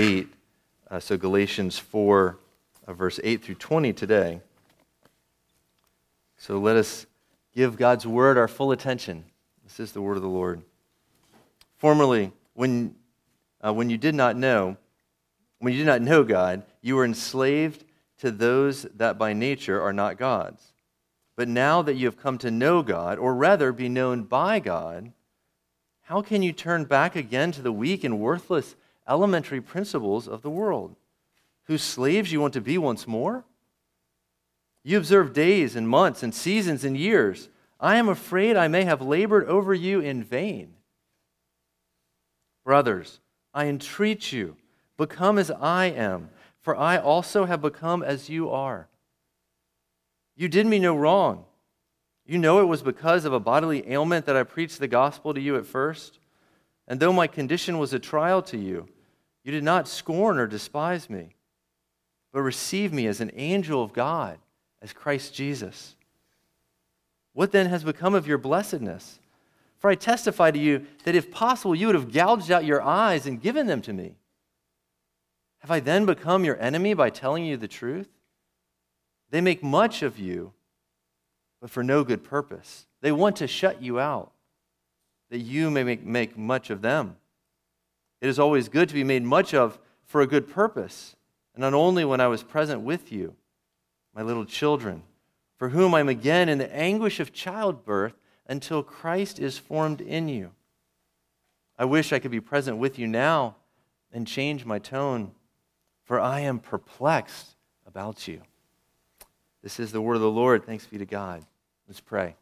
8. Uh, so Galatians 4, uh, verse 8 through 20 today. So let us give God's word our full attention. This is the word of the Lord. Formerly, when, uh, when you did not know, when you did not know God, you were enslaved to those that by nature are not God's. But now that you have come to know God, or rather be known by God, how can you turn back again to the weak and worthless elementary principles of the world, whose slaves you want to be once more? You observe days and months and seasons and years. I am afraid I may have labored over you in vain. Brothers, I entreat you, become as I am, for I also have become as you are. You did me no wrong. You know it was because of a bodily ailment that I preached the gospel to you at first. And though my condition was a trial to you, you did not scorn or despise me, but received me as an angel of God, as Christ Jesus. What then has become of your blessedness? For I testify to you that if possible, you would have gouged out your eyes and given them to me. Have I then become your enemy by telling you the truth? They make much of you, but for no good purpose. They want to shut you out, that you may make, make much of them. It is always good to be made much of for a good purpose, and not only when I was present with you, my little children, for whom I am again in the anguish of childbirth until Christ is formed in you. I wish I could be present with you now and change my tone, for I am perplexed about you. This is the word of the Lord. Thanks be to God. Let's pray.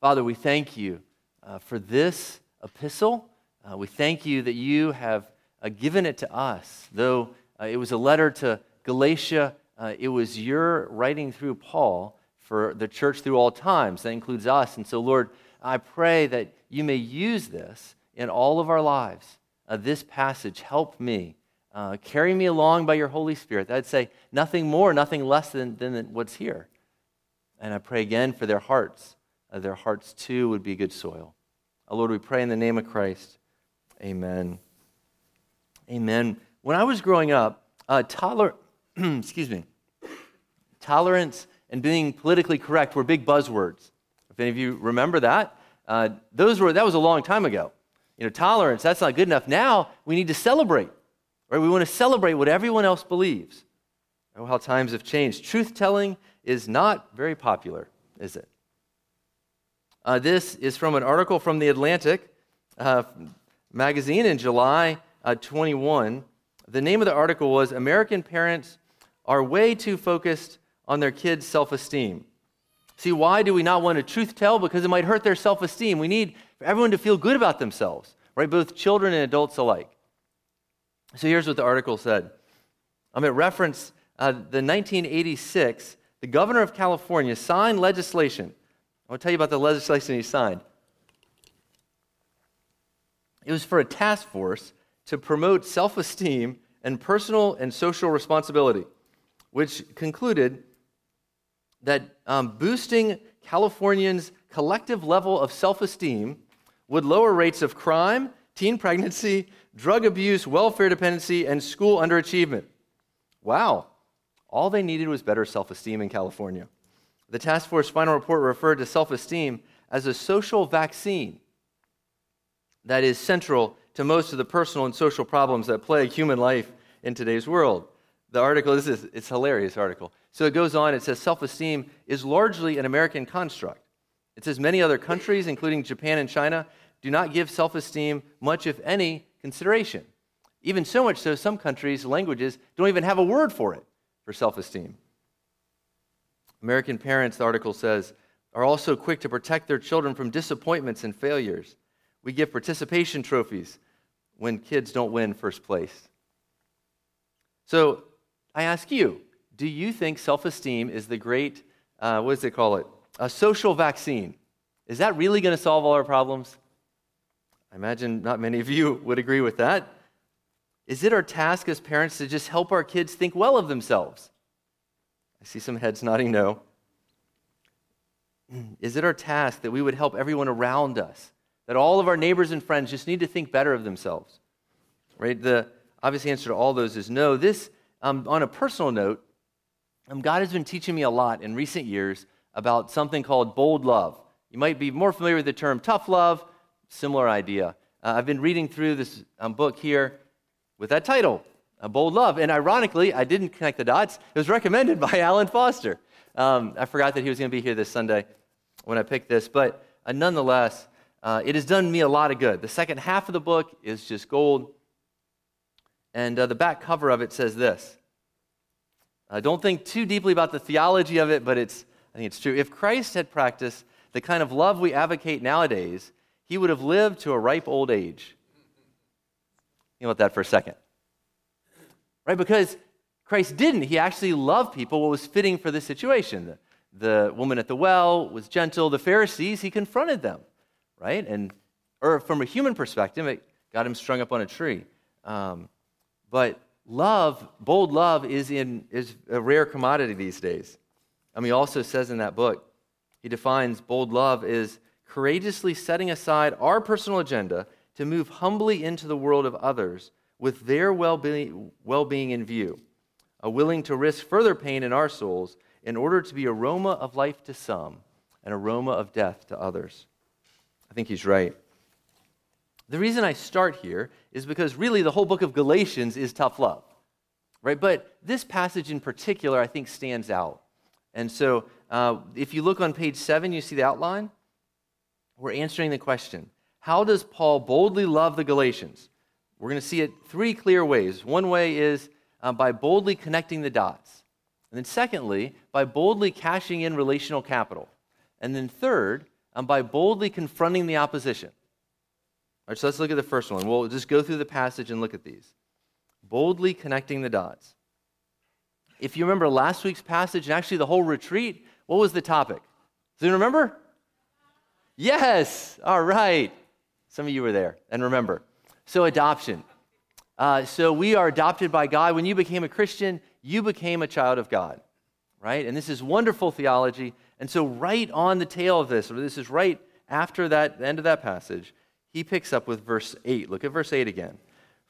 Father, we thank you uh, for this epistle. Uh, we thank you that you have uh, given it to us. Though uh, it was a letter to Galatia, uh, it was your writing through Paul for the church through all times. That includes us. And so, Lord, I pray that you may use this in all of our lives. Uh, this passage, help me. Uh, carry me along by your Holy Spirit. I'd say nothing more, nothing less than, than what's here. And I pray again for their hearts. their hearts, too, would be good soil. Lord, we pray in the name of Christ. Amen. Amen. When I was growing up, uh, toler- excuse me, tolerance and being politically correct were big buzzwords. If any of you remember that, uh, those were that was a long time ago. You know, tolerance that's not good enough. Now we need to celebrate. Right? We want to celebrate what everyone else believes. Oh, how times have changed. Truth telling is not very popular, is it? Uh, this is from an article from the Atlantic. Uh, magazine in July uh, 21. The name of the article was American Parents Are Way Too Focused on Their Kids' Self Esteem. See, why do we not want to truth tell? Because it might hurt their self esteem. We need everyone to feel good about themselves, right? Both children and adults alike. So here's what the article said. Um, it referenced uh, the 1986, the governor of California signed legislation. I'll tell you about the legislation he signed. It was for a task force to promote self esteem and personal and social responsibility, which concluded that um, boosting Californians' collective level of self esteem would lower rates of crime, teen pregnancy, drug abuse, welfare dependency, and school underachievement. Wow. All they needed was better self esteem in California. The task force final report referred to self esteem as a social vaccine that is central to most of the personal and social problems that plague human life in today's world. The article, this is it's hilarious article. So it goes on, it says self-esteem is largely an American construct. It says many other countries, including Japan and China, do not give self-esteem much, if any, consideration. Even so much so, some countries' languages don't even have a word for it, for self-esteem. American parents, the article says, are also quick to protect their children from disappointments and failures. We give participation trophies when kids don't win first place. So I ask you, do you think self esteem is the great, uh, what does they call it? A social vaccine. Is that really going to solve all our problems? I imagine not many of you would agree with that. Is it our task as parents to just help our kids think well of themselves? I see some heads nodding no. Is it our task that we would help everyone around us that all of our neighbors and friends just need to think better of themselves? right? The obvious answer to all those is no. This, um, on a personal note, um, God has been teaching me a lot in recent years about something called bold love. You might be more familiar with the term tough love, similar idea. Uh, I've been reading through this um, book here with that title, A Bold Love. And ironically, I didn't connect the dots. It was recommended by Alan Foster. Um, I forgot that he was going to be here this Sunday when I picked this. But uh, nonetheless, uh, it has done me a lot of good. The second half of the book is just gold. And uh, the back cover of it says this. Uh, don't think too deeply about the theology of it, but it's, I think it's true. If Christ had practiced the kind of love we advocate nowadays, he would have lived to a ripe old age. Think about that for a second. Right? Because Christ didn't. He actually loved people what was fitting for this situation. The, the woman at the well was gentle. The Pharisees, he confronted them. Right? And, or from a human perspective, it got him strung up on a tree. Um, but love, bold love, is, in, is a rare commodity these days. I mean, he also says in that book, he defines bold love as courageously setting aside our personal agenda to move humbly into the world of others with their well being in view, a willing to risk further pain in our souls in order to be aroma of life to some, an aroma of death to others. I think he's right. The reason I start here is because really the whole book of Galatians is tough love, right? But this passage in particular, I think, stands out. And so uh, if you look on page seven, you see the outline. We're answering the question How does Paul boldly love the Galatians? We're going to see it three clear ways. One way is uh, by boldly connecting the dots. And then, secondly, by boldly cashing in relational capital. And then, third, um, by boldly confronting the opposition. All right, so let's look at the first one. We'll just go through the passage and look at these. Boldly connecting the dots. If you remember last week's passage and actually the whole retreat, what was the topic? Do you remember? Yes. All right. Some of you were there and remember. So, adoption. Uh, so, we are adopted by God. When you became a Christian, you became a child of God, right? And this is wonderful theology. And so, right on the tail of this, or this is right after that, end of that passage, he picks up with verse 8. Look at verse 8 again.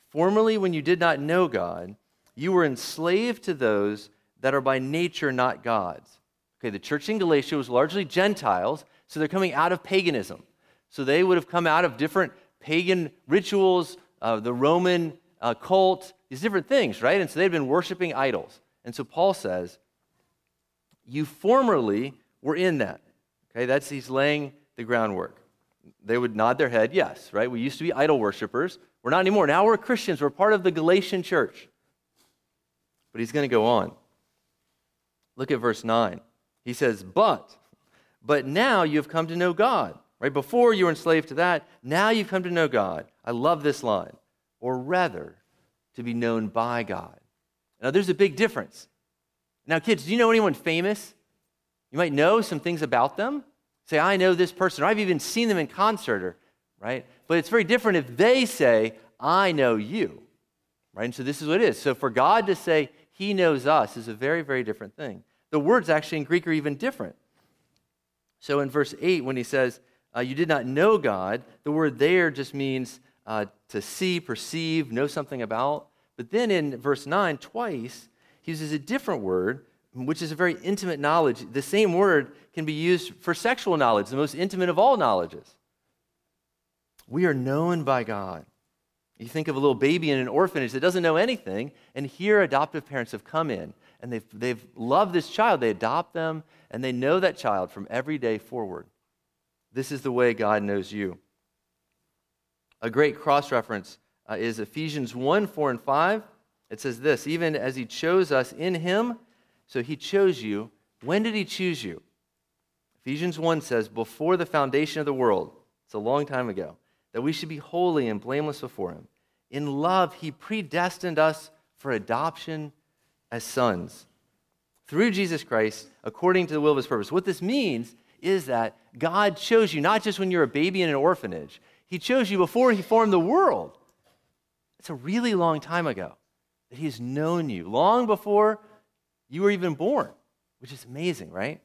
Formerly, when you did not know God, you were enslaved to those that are by nature not God's. Okay, the church in Galatia was largely Gentiles, so they're coming out of paganism. So they would have come out of different pagan rituals, uh, the Roman uh, cult, these different things, right? And so they'd been worshiping idols. And so Paul says, You formerly were in that. Okay, that's he's laying the groundwork. They would nod their head, yes, right? We used to be idol worshippers. We're not anymore. Now we're Christians. We're part of the Galatian church. But he's going to go on. Look at verse 9. He says, But, but now you've come to know God. Right? Before you were enslaved to that, now you've come to know God. I love this line. Or rather, to be known by God. Now, there's a big difference. Now, kids, do you know anyone famous? You might know some things about them. Say, I know this person, or I've even seen them in concert, or, right? But it's very different if they say, I know you, right? And so this is what it is. So for God to say, He knows us is a very, very different thing. The words actually in Greek are even different. So in verse 8, when he says, uh, You did not know God, the word there just means uh, to see, perceive, know something about. But then in verse 9, twice, he uses a different word, which is a very intimate knowledge. The same word can be used for sexual knowledge, the most intimate of all knowledges. We are known by God. You think of a little baby in an orphanage that doesn't know anything, and here adoptive parents have come in and they've, they've loved this child. They adopt them, and they know that child from every day forward. This is the way God knows you. A great cross reference uh, is Ephesians 1 4 and 5. It says this Even as He chose us in Him, so He chose you. When did He choose you? Ephesians 1 says, Before the foundation of the world, it's a long time ago, that we should be holy and blameless before Him. In love, He predestined us for adoption as sons through Jesus Christ according to the will of his purpose. What this means is that God chose you not just when you're a baby in an orphanage, he chose you before he formed the world. It's a really long time ago that he's known you, long before you were even born, which is amazing, right?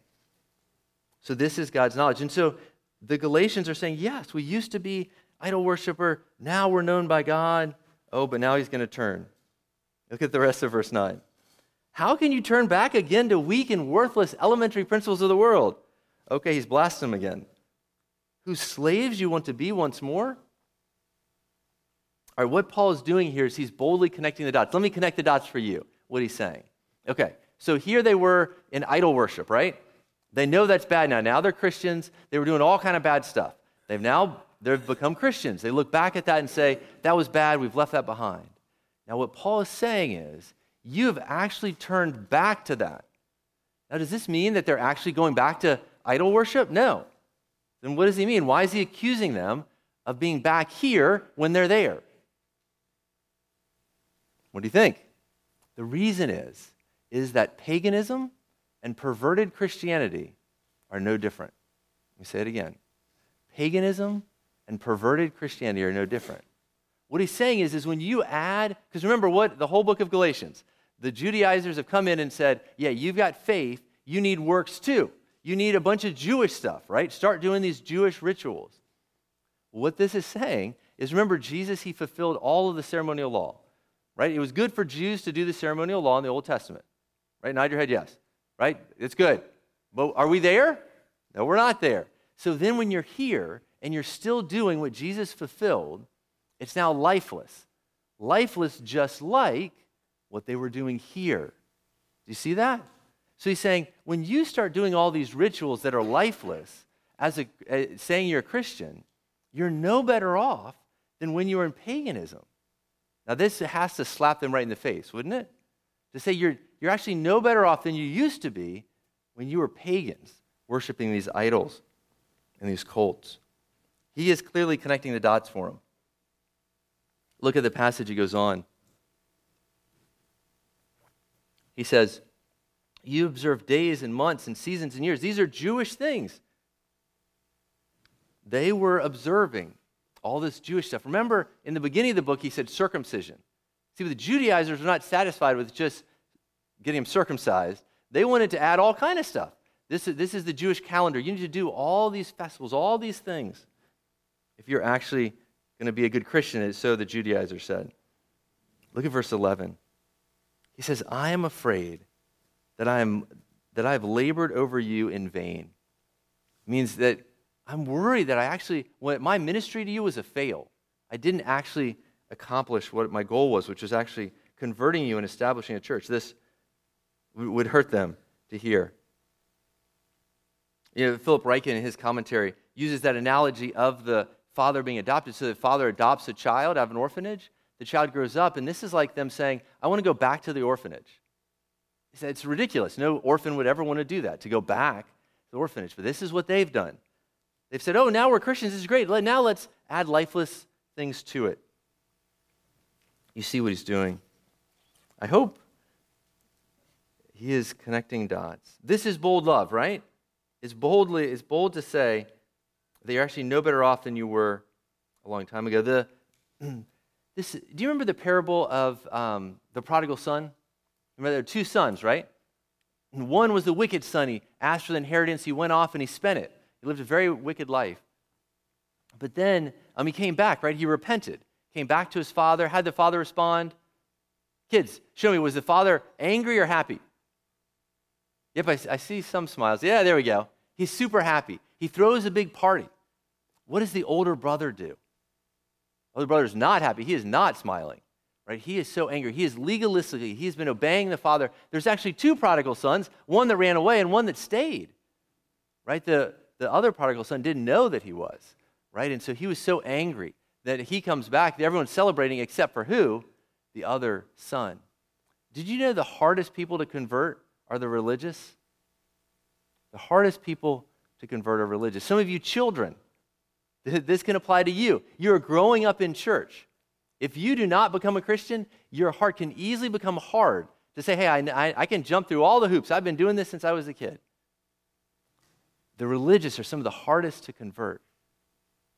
So this is God's knowledge. And so the Galatians are saying, yes, we used to be idol worshiper, now we're known by God. Oh, but now he's going to turn. Look at the rest of verse 9. How can you turn back again to weak and worthless elementary principles of the world? Okay, he's blasting them again. Whose slaves you want to be once more? All right, what Paul is doing here is he's boldly connecting the dots. Let me connect the dots for you, what he's saying. Okay, so here they were in idol worship, right? They know that's bad now. Now they're Christians. They were doing all kind of bad stuff. They've now they've become Christians. They look back at that and say, that was bad. We've left that behind. Now, what Paul is saying is, you have actually turned back to that. Now, does this mean that they're actually going back to idol worship? No. Then what does he mean? Why is he accusing them of being back here when they're there? What do you think? The reason is is that paganism and perverted Christianity are no different. Let me say it again. Paganism and perverted Christianity are no different. What he's saying is, is when you add, because remember what the whole book of Galatians, the Judaizers have come in and said, yeah, you've got faith, you need works too. You need a bunch of Jewish stuff, right? Start doing these Jewish rituals. What this is saying is remember, Jesus, he fulfilled all of the ceremonial law, right? It was good for Jews to do the ceremonial law in the Old Testament, right? Nod your head, yes, right? It's good. But are we there? No, we're not there. So then when you're here and you're still doing what Jesus fulfilled, it's now lifeless. Lifeless just like what they were doing here. Do you see that? So he's saying, when you start doing all these rituals that are lifeless, as a, uh, saying you're a Christian, you're no better off than when you were in paganism. Now, this has to slap them right in the face, wouldn't it? To say you're, you're actually no better off than you used to be when you were pagans, worshiping these idols and these cults. He is clearly connecting the dots for them. Look at the passage he goes on. He says, You observe days and months and seasons and years. These are Jewish things. They were observing all this Jewish stuff. Remember, in the beginning of the book, he said circumcision. See, the Judaizers were not satisfied with just getting them circumcised. They wanted to add all kind of stuff. This is, this is the Jewish calendar. You need to do all these festivals, all these things, if you're actually going to be a good Christian, so the Judaizer said. Look at verse 11. He says, I am afraid that I, am, that I have labored over you in vain. It means that I'm worried that I actually, my ministry to you was a fail. I didn't actually accomplish what my goal was, which was actually converting you and establishing a church. This would hurt them to hear. You know, Philip Ryken in his commentary uses that analogy of the father being adopted. So the father adopts a child out of an orphanage. The child grows up, and this is like them saying, I want to go back to the orphanage. He said, It's ridiculous. No orphan would ever want to do that, to go back to the orphanage. But this is what they've done. They've said, Oh, now we're Christians. This is great. Now let's add lifeless things to it. You see what he's doing. I hope he is connecting dots. This is bold love, right? It's boldly, it's bold to say, that you're actually no better off than you were a long time ago. The, this, do you remember the parable of um, the prodigal son? Remember, there are two sons, right? One was the wicked son. He asked for the inheritance. He went off and he spent it. He lived a very wicked life. But then um, he came back, right? He repented, came back to his father. Did the father respond? Kids, show me, was the father angry or happy? Yep, I, I see some smiles. Yeah, there we go. He's super happy. He throws a big party. What does the older brother do? Older brother is not happy. He is not smiling. Right? He is so angry. He is legalistically, he's been obeying the father. There's actually two prodigal sons, one that ran away and one that stayed. Right? The, the other prodigal son didn't know that he was. Right? And so he was so angry that he comes back, everyone's celebrating except for who? The other son. Did you know the hardest people to convert are the religious? The hardest people to convert are religious. Some of you children, this can apply to you. You're growing up in church. If you do not become a Christian, your heart can easily become hard to say, hey, I, I, can jump through all the hoops. I've been doing this since I was a kid. The religious are some of the hardest to convert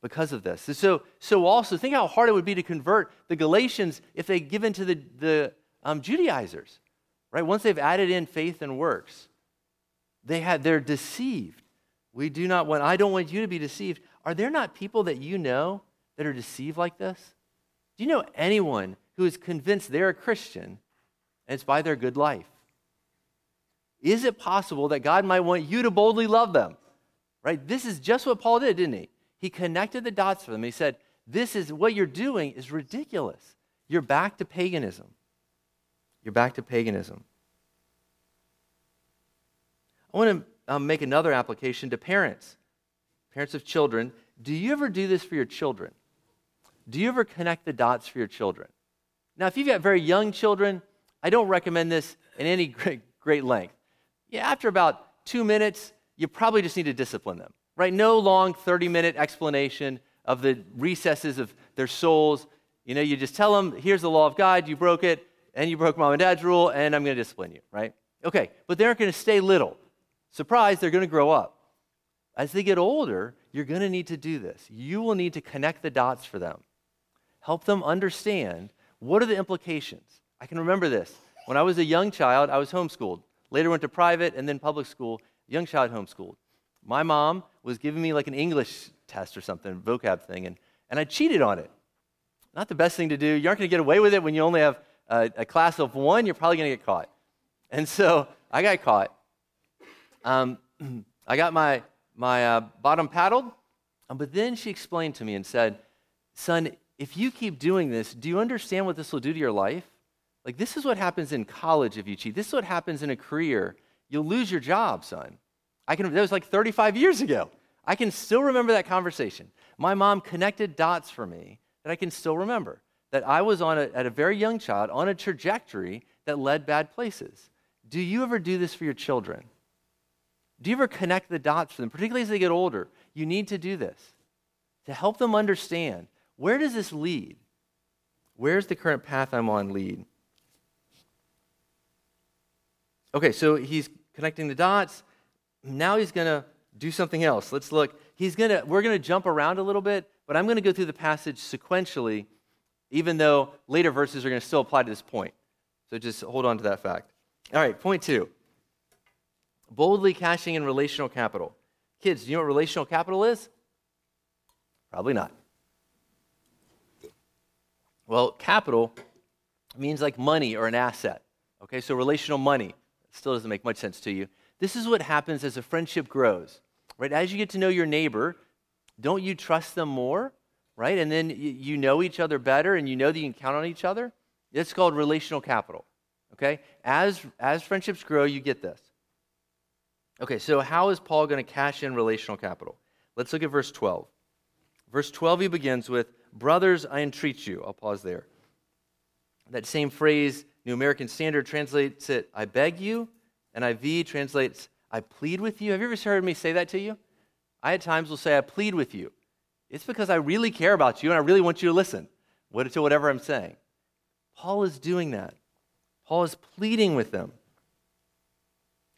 because of this. So, so also, think how hard it would be to convert the Galatians if they give in to the, the um, Judaizers, right? Once they've added in faith and works, they had, they're deceived. We do not want, I don't want you to be deceived. Are there not people that you know that are deceived like this? Do you know anyone who is convinced they're a Christian, and it's by their good life. Is it possible that God might want you to boldly love them? Right? This is just what Paul did, didn't he? He connected the dots for them. He said, This is what you're doing is ridiculous. You're back to paganism. You're back to paganism. I want to um, make another application to parents, parents of children. Do you ever do this for your children? Do you ever connect the dots for your children? Now, if you've got very young children, I don't recommend this in any great, great length. Yeah, after about two minutes, you probably just need to discipline them, right? No long 30 minute explanation of the recesses of their souls. You know, you just tell them, here's the law of God, you broke it, and you broke mom and dad's rule, and I'm going to discipline you, right? Okay, but they aren't going to stay little. Surprise, they're going to grow up. As they get older, you're going to need to do this. You will need to connect the dots for them, help them understand what are the implications. I can remember this. When I was a young child, I was homeschooled. Later went to private and then public school, young child homeschooled. My mom was giving me like an English test or something, vocab thing, and, and I cheated on it. Not the best thing to do. You aren't going to get away with it when you only have a, a class of one. You're probably going to get caught. And so I got caught. Um, I got my, my uh, bottom paddled, um, but then she explained to me and said, Son, if you keep doing this, do you understand what this will do to your life? Like, this is what happens in college if you cheat. This is what happens in a career. You'll lose your job, son. I can, that was like 35 years ago. I can still remember that conversation. My mom connected dots for me that I can still remember. That I was on a, at a very young child on a trajectory that led bad places. Do you ever do this for your children? Do you ever connect the dots for them, particularly as they get older? You need to do this to help them understand where does this lead? Where's the current path I'm on lead? Okay, so he's connecting the dots. Now he's going to do something else. Let's look. He's going to we're going to jump around a little bit, but I'm going to go through the passage sequentially even though later verses are going to still apply to this point. So just hold on to that fact. All right, point 2. Boldly cashing in relational capital. Kids, do you know what relational capital is? Probably not. Well, capital means like money or an asset. Okay, so relational money still doesn't make much sense to you. This is what happens as a friendship grows, right? As you get to know your neighbor, don't you trust them more, right? And then you know each other better and you know that you can count on each other. It's called relational capital, okay? As, as friendships grow, you get this. Okay, so how is Paul going to cash in relational capital? Let's look at verse 12. Verse 12, he begins with, Brothers, I entreat you. I'll pause there. That same phrase, New American Standard translates it, I beg you, and NIV translates, I plead with you. Have you ever heard me say that to you? I at times will say, I plead with you. It's because I really care about you and I really want you to listen to whatever I'm saying. Paul is doing that. Paul is pleading with them.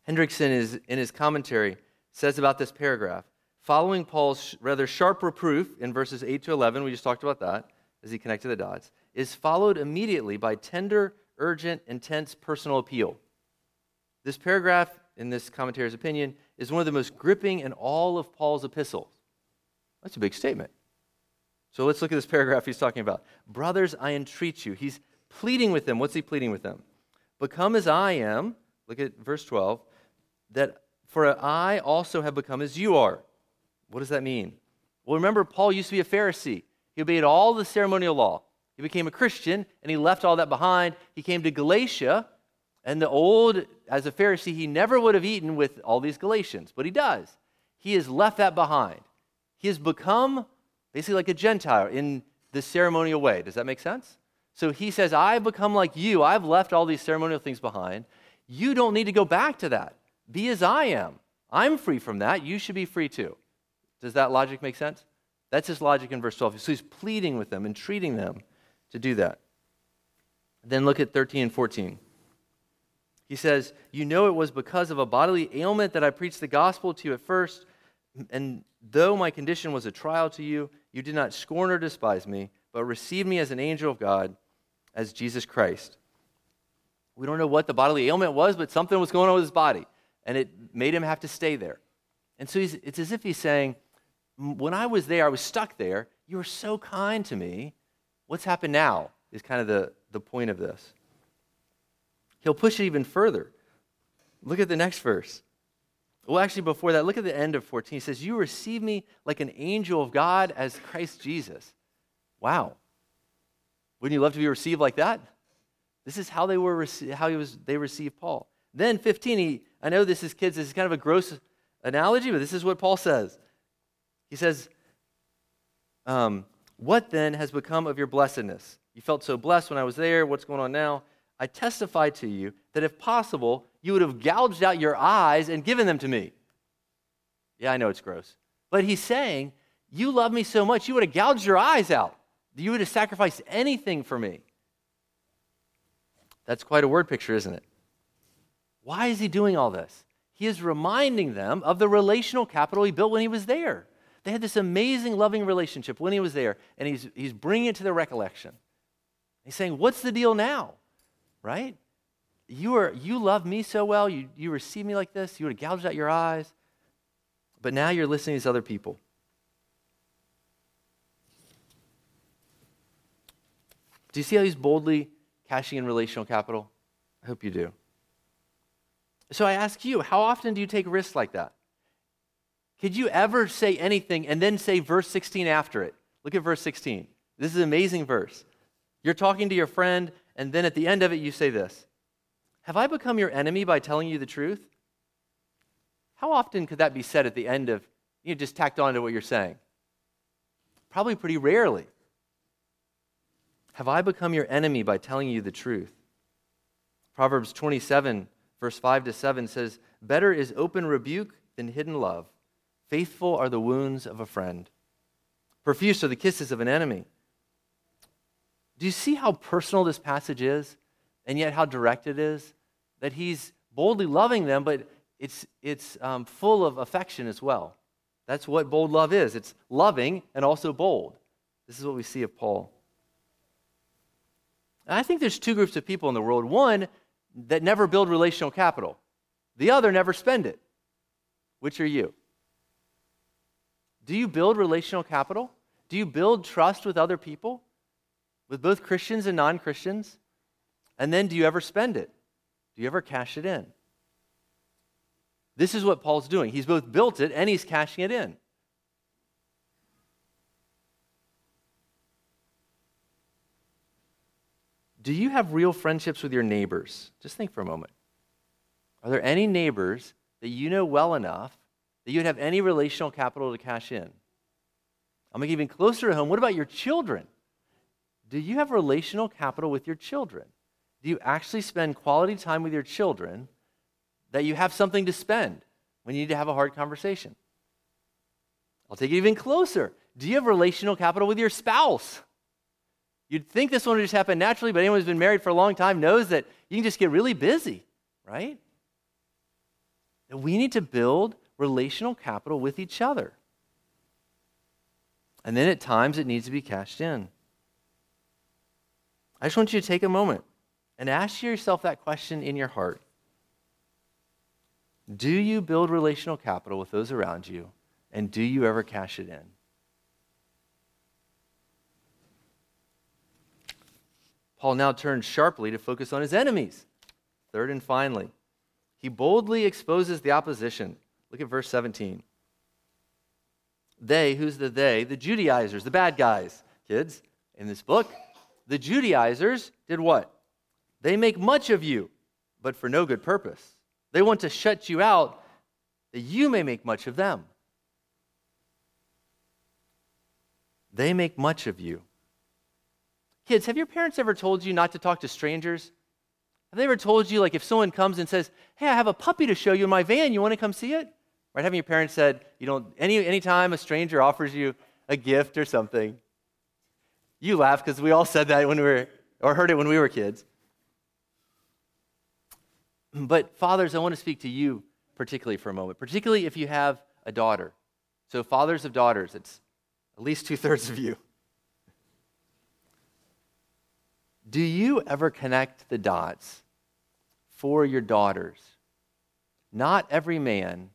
Hendriksen is, in his commentary says about this paragraph following Paul's rather sharp reproof in verses 8 to 11, we just talked about that as he connected the dots, is followed immediately by tender, urgent, intense personal appeal. This paragraph, in this commentary's opinion, is one of the most gripping in all of Paul's epistles. That's a big statement. So let's look at this paragraph he's talking about. Brothers, I entreat you. He's pleading with them. What's he pleading with them? Become as I am. Look at verse 12. That for I also have become as you are. What does that mean? Well, remember, Paul used to be a Pharisee. He obeyed all the ceremonial law. He became a Christian and he left all that behind. He came to Galatia, and the old, as a Pharisee, he never would have eaten with all these Galatians, but he does. He has left that behind. He has become basically like a Gentile in the ceremonial way. Does that make sense? So he says, I've become like you. I've left all these ceremonial things behind. You don't need to go back to that. Be as I am. I'm free from that. You should be free too. Does that logic make sense? That's his logic in verse 12. So he's pleading with them, entreating them to do that. Then look at 13 and 14. He says, You know it was because of a bodily ailment that I preached the gospel to you at first, and though my condition was a trial to you, you did not scorn or despise me, but received me as an angel of God, as Jesus Christ. We don't know what the bodily ailment was, but something was going on with his body, and it made him have to stay there. And so it's as if he's saying, When I was there, I was stuck there. You were so kind to me. What's happened now? Is kind of the, the point of this. He'll push it even further. Look at the next verse. Well, actually, before that, look at the end of 14. He says, You receive me like an angel of God as Christ Jesus. Wow. Wouldn't you love to be received like that? This is how they were how he was they received Paul. Then 15, he, I know this is kids, this is kind of a gross analogy, but this is what Paul says. He says, um, What then has become of your blessedness? You felt so blessed when I was there. What's going on now? I testify to you that if possible, you would have gouged out your eyes and given them to me. Yeah, I know it's gross. But he's saying, You love me so much, you would have gouged your eyes out. You would have sacrificed anything for me. That's quite a word picture, isn't it? Why is he doing all this? He is reminding them of the relational capital he built when he was there. They had this amazing, loving relationship when he was there, and he's, he's bringing it to their recollection. He's saying, What's the deal now? Right? You, are, you love me so well. You, you receive me like this. You would have gouged out your eyes. But now you're listening to these other people. Do you see how he's boldly cashing in relational capital? I hope you do. So I ask you, how often do you take risks like that? Could you ever say anything and then say verse 16 after it? Look at verse 16. This is an amazing verse. You're talking to your friend, and then at the end of it, you say this Have I become your enemy by telling you the truth? How often could that be said at the end of, you know, just tacked on to what you're saying? Probably pretty rarely. Have I become your enemy by telling you the truth? Proverbs 27, verse 5 to 7 says, Better is open rebuke than hidden love. Faithful are the wounds of a friend. Profuse are the kisses of an enemy. Do you see how personal this passage is and yet how direct it is? That he's boldly loving them, but it's, it's um, full of affection as well. That's what bold love is it's loving and also bold. This is what we see of Paul. And I think there's two groups of people in the world one that never build relational capital, the other never spend it. Which are you? Do you build relational capital? Do you build trust with other people? With both Christians and non Christians? And then do you ever spend it? Do you ever cash it in? This is what Paul's doing. He's both built it and he's cashing it in. Do you have real friendships with your neighbors? Just think for a moment. Are there any neighbors that you know well enough that you'd have any relational capital to cash in? I'm going to get even closer to home. What about your children? Do you have relational capital with your children? Do you actually spend quality time with your children that you have something to spend when you need to have a hard conversation? I'll take it even closer. Do you have relational capital with your spouse? You'd think this one would just happen naturally, but anyone who's been married for a long time knows that you can just get really busy, right? We need to build relational capital with each other. And then at times it needs to be cashed in. I just want you to take a moment and ask yourself that question in your heart. Do you build relational capital with those around you, and do you ever cash it in? Paul now turns sharply to focus on his enemies. Third and finally, he boldly exposes the opposition. Look at verse 17. They, who's the they? The Judaizers, the bad guys, kids, in this book. The Judaizers did what? They make much of you, but for no good purpose. They want to shut you out that you may make much of them. They make much of you. Kids, have your parents ever told you not to talk to strangers? Have they ever told you, like, if someone comes and says, Hey, I have a puppy to show you in my van, you want to come see it? Right? Having your parents said, you don't, any anytime a stranger offers you a gift or something, you laugh because we all said that when we were, or heard it when we were kids. But, fathers, I want to speak to you particularly for a moment, particularly if you have a daughter. So, fathers of daughters, it's at least two thirds of you. Do you ever connect the dots for your daughters? Not every man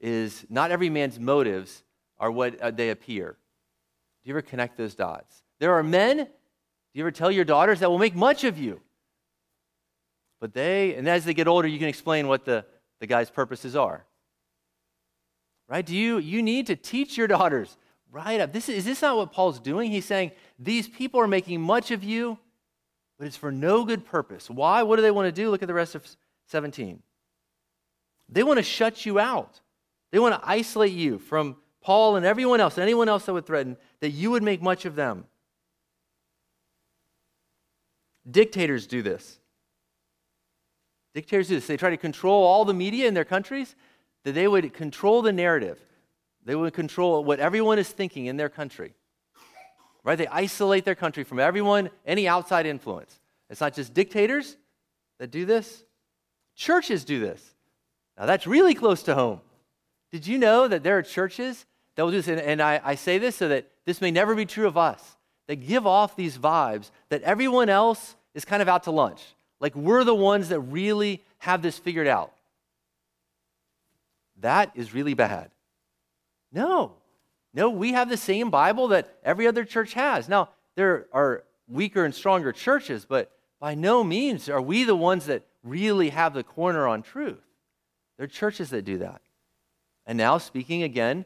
is, not every man's motives are what uh, they appear. Do you ever connect those dots? There are men Do you ever tell your daughters that will make much of you? But they, and as they get older, you can explain what the, the guy's purposes are. Right? Do you you need to teach your daughters right up. This is, is this not what Paul's doing? He's saying, These people are making much of you, but it's for no good purpose. Why? What do they want to do? Look at the rest of 17. They want to shut you out. They want to isolate you from Paul and everyone else, anyone else that would threaten that you would make much of them. Dictators do this. Dictators do this. They try to control all the media in their countries, that they would control the narrative. They would control what everyone is thinking in their country. Right? They isolate their country from everyone, any outside influence. It's not just dictators that do this, churches do this. Now, that's really close to home. Did you know that there are churches that will do this? And, and I, I say this so that this may never be true of us. That give off these vibes that everyone else is kind of out to lunch. Like we're the ones that really have this figured out. That is really bad. No. No, we have the same Bible that every other church has. Now, there are weaker and stronger churches, but by no means are we the ones that really have the corner on truth. There are churches that do that. And now, speaking again,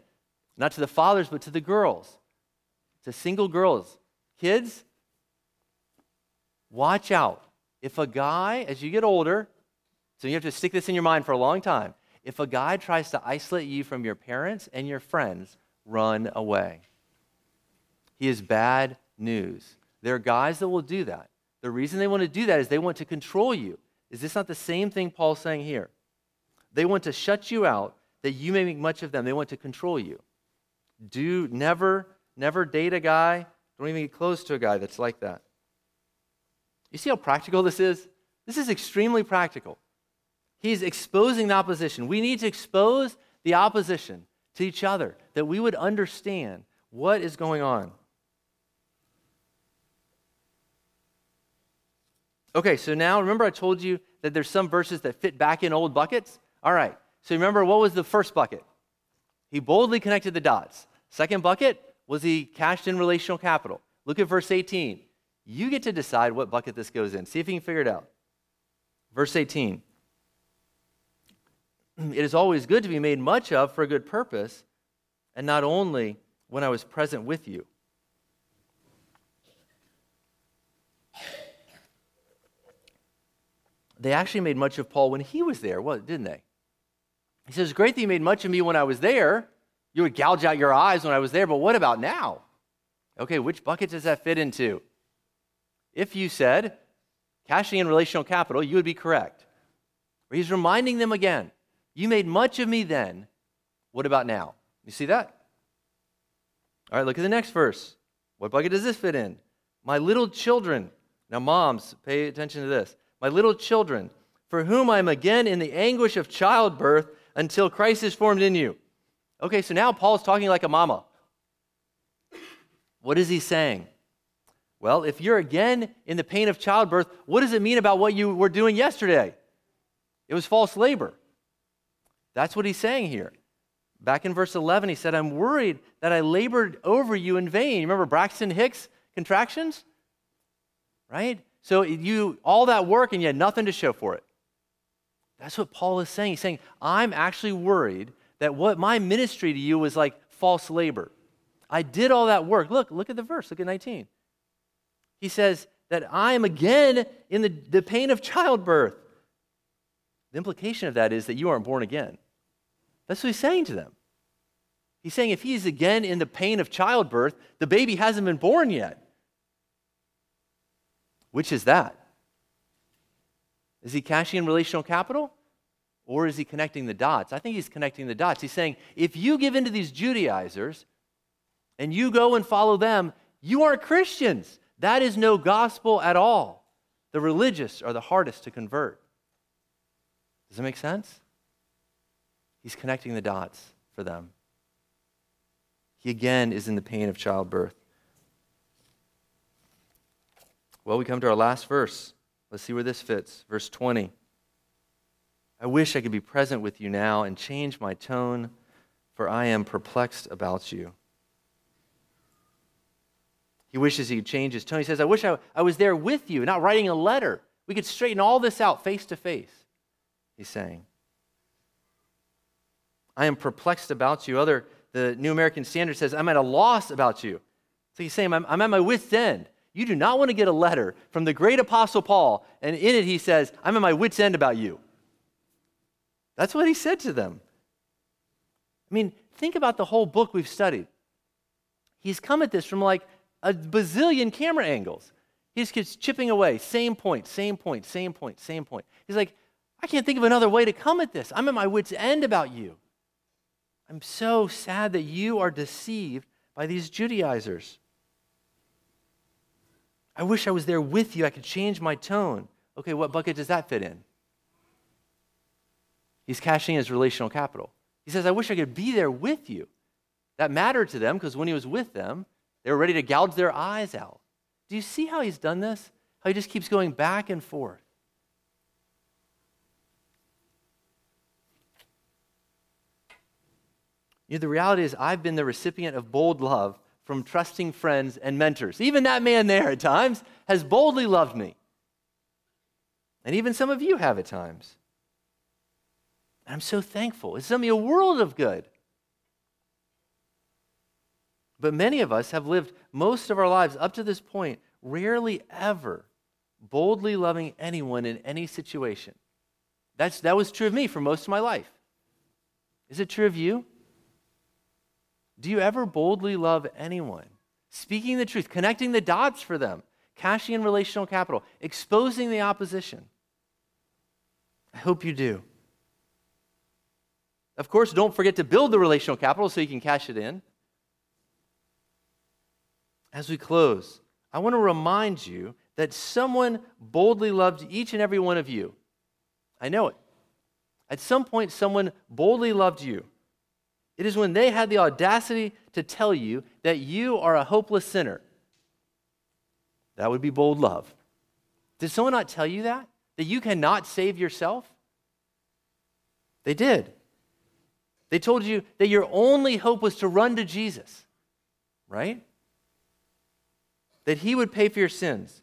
not to the fathers, but to the girls, to single girls. Kids, watch out. If a guy, as you get older, so you have to stick this in your mind for a long time, if a guy tries to isolate you from your parents and your friends, run away. He is bad news. There are guys that will do that. The reason they want to do that is they want to control you. Is this not the same thing Paul's saying here? They want to shut you out that you may make much of them. They want to control you. Do never, never date a guy. Don't even get close to a guy that's like that. You see how practical this is? This is extremely practical. He's exposing the opposition. We need to expose the opposition to each other, that we would understand what is going on. Okay, so now remember I told you that there's some verses that fit back in old buckets? All right, so remember what was the first bucket? He boldly connected the dots. Second bucket was he cashed in relational capital. Look at verse 18. You get to decide what bucket this goes in. See if you can figure it out. Verse 18 it is always good to be made much of for a good purpose, and not only when I was present with you. They actually made much of Paul when he was there, well, didn't they? He says, Great that you made much of me when I was there. You would gouge out your eyes when I was there, but what about now? Okay, which bucket does that fit into? If you said cashing in relational capital, you would be correct. He's reminding them again you made much of me then. What about now? You see that? All right, look at the next verse. What bucket does this fit in? My little children. Now, moms, pay attention to this. My little children, for whom I am again in the anguish of childbirth until Christ is formed in you. Okay, so now Paul's talking like a mama. What is he saying? Well, if you're again in the pain of childbirth, what does it mean about what you were doing yesterday? It was false labor. That's what he's saying here. Back in verse 11, he said, I'm worried that I labored over you in vain. Remember Braxton Hicks contractions? Right? So you all that work and you had nothing to show for it. That's what Paul is saying. He's saying, I'm actually worried that what my ministry to you was like false labor. I did all that work. Look, look at the verse. Look at 19. He says that I am again in the, the pain of childbirth. The implication of that is that you aren't born again. That's what he's saying to them. He's saying if he's again in the pain of childbirth, the baby hasn't been born yet. Which is that? Is he cashing in relational capital? Or is he connecting the dots? I think he's connecting the dots. He's saying, if you give in to these Judaizers and you go and follow them, you aren't Christians. That is no gospel at all. The religious are the hardest to convert. Does that make sense? He's connecting the dots for them. He again is in the pain of childbirth. Well, we come to our last verse. Let's see where this fits. Verse 20. I wish I could be present with you now and change my tone, for I am perplexed about you. He wishes he could change his tone. He says, I wish I, I was there with you, not writing a letter. We could straighten all this out face to face, he's saying. I am perplexed about you. Other, the New American Standard says, I'm at a loss about you. So he's saying, I'm, I'm at my wit's end. You do not want to get a letter from the great apostle Paul, and in it he says, I'm at my wit's end about you. That's what he said to them. I mean, think about the whole book we've studied. He's come at this from like a bazillion camera angles. He just keeps chipping away, same point, same point, same point, same point. He's like, I can't think of another way to come at this. I'm at my wit's end about you. I'm so sad that you are deceived by these Judaizers. I wish I was there with you. I could change my tone. Okay, what bucket does that fit in? He's cashing his relational capital. He says, I wish I could be there with you. That mattered to them because when he was with them, they were ready to gouge their eyes out. Do you see how he's done this? How he just keeps going back and forth. You know, the reality is, I've been the recipient of bold love from trusting friends and mentors. Even that man there at times has boldly loved me. And even some of you have at times. And I'm so thankful. It's done me a world of good. But many of us have lived most of our lives up to this point, rarely ever boldly loving anyone in any situation. That's, that was true of me for most of my life. Is it true of you? Do you ever boldly love anyone? Speaking the truth, connecting the dots for them, cashing in relational capital, exposing the opposition. I hope you do. Of course, don't forget to build the relational capital so you can cash it in. As we close, I want to remind you that someone boldly loved each and every one of you. I know it. At some point, someone boldly loved you. It is when they had the audacity to tell you that you are a hopeless sinner. That would be bold love. Did someone not tell you that? That you cannot save yourself? They did. They told you that your only hope was to run to Jesus, right? That he would pay for your sins.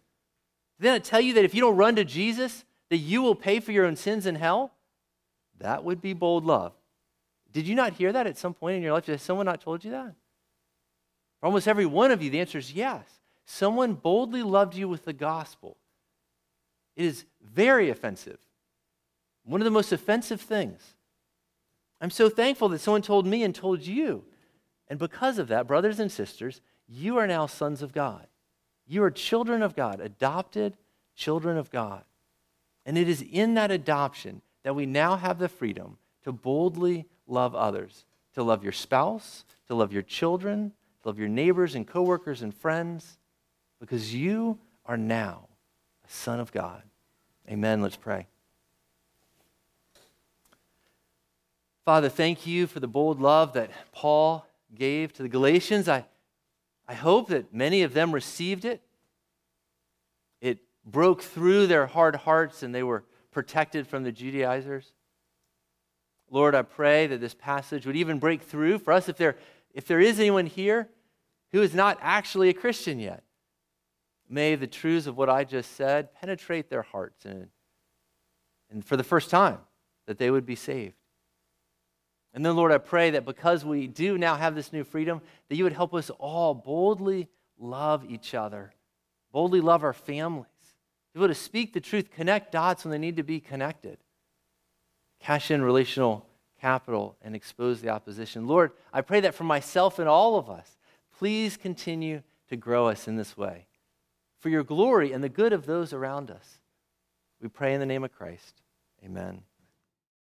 Did they not tell you that if you don't run to Jesus, that you will pay for your own sins in hell? That would be bold love. Did you not hear that at some point in your life? Has someone not told you that? For almost every one of you, the answer is yes. Someone boldly loved you with the gospel. It is very offensive. One of the most offensive things. I'm so thankful that someone told me and told you. And because of that, brothers and sisters, you are now sons of God. You are children of God, adopted children of God. And it is in that adoption that we now have the freedom to boldly love others, to love your spouse, to love your children, to love your neighbors and coworkers and friends, because you are now a son of God. Amen. Let's pray. Father, thank you for the bold love that Paul gave to the Galatians. I, I hope that many of them received it. It broke through their hard hearts and they were protected from the Judaizers. Lord, I pray that this passage would even break through for us if there, if there is anyone here who is not actually a Christian yet. May the truths of what I just said penetrate their hearts and, and for the first time that they would be saved. And then, Lord, I pray that because we do now have this new freedom, that you would help us all boldly love each other, boldly love our families, be able to speak the truth, connect dots when they need to be connected cash in relational capital and expose the opposition. Lord, I pray that for myself and all of us, please continue to grow us in this way for your glory and the good of those around us. We pray in the name of Christ. Amen.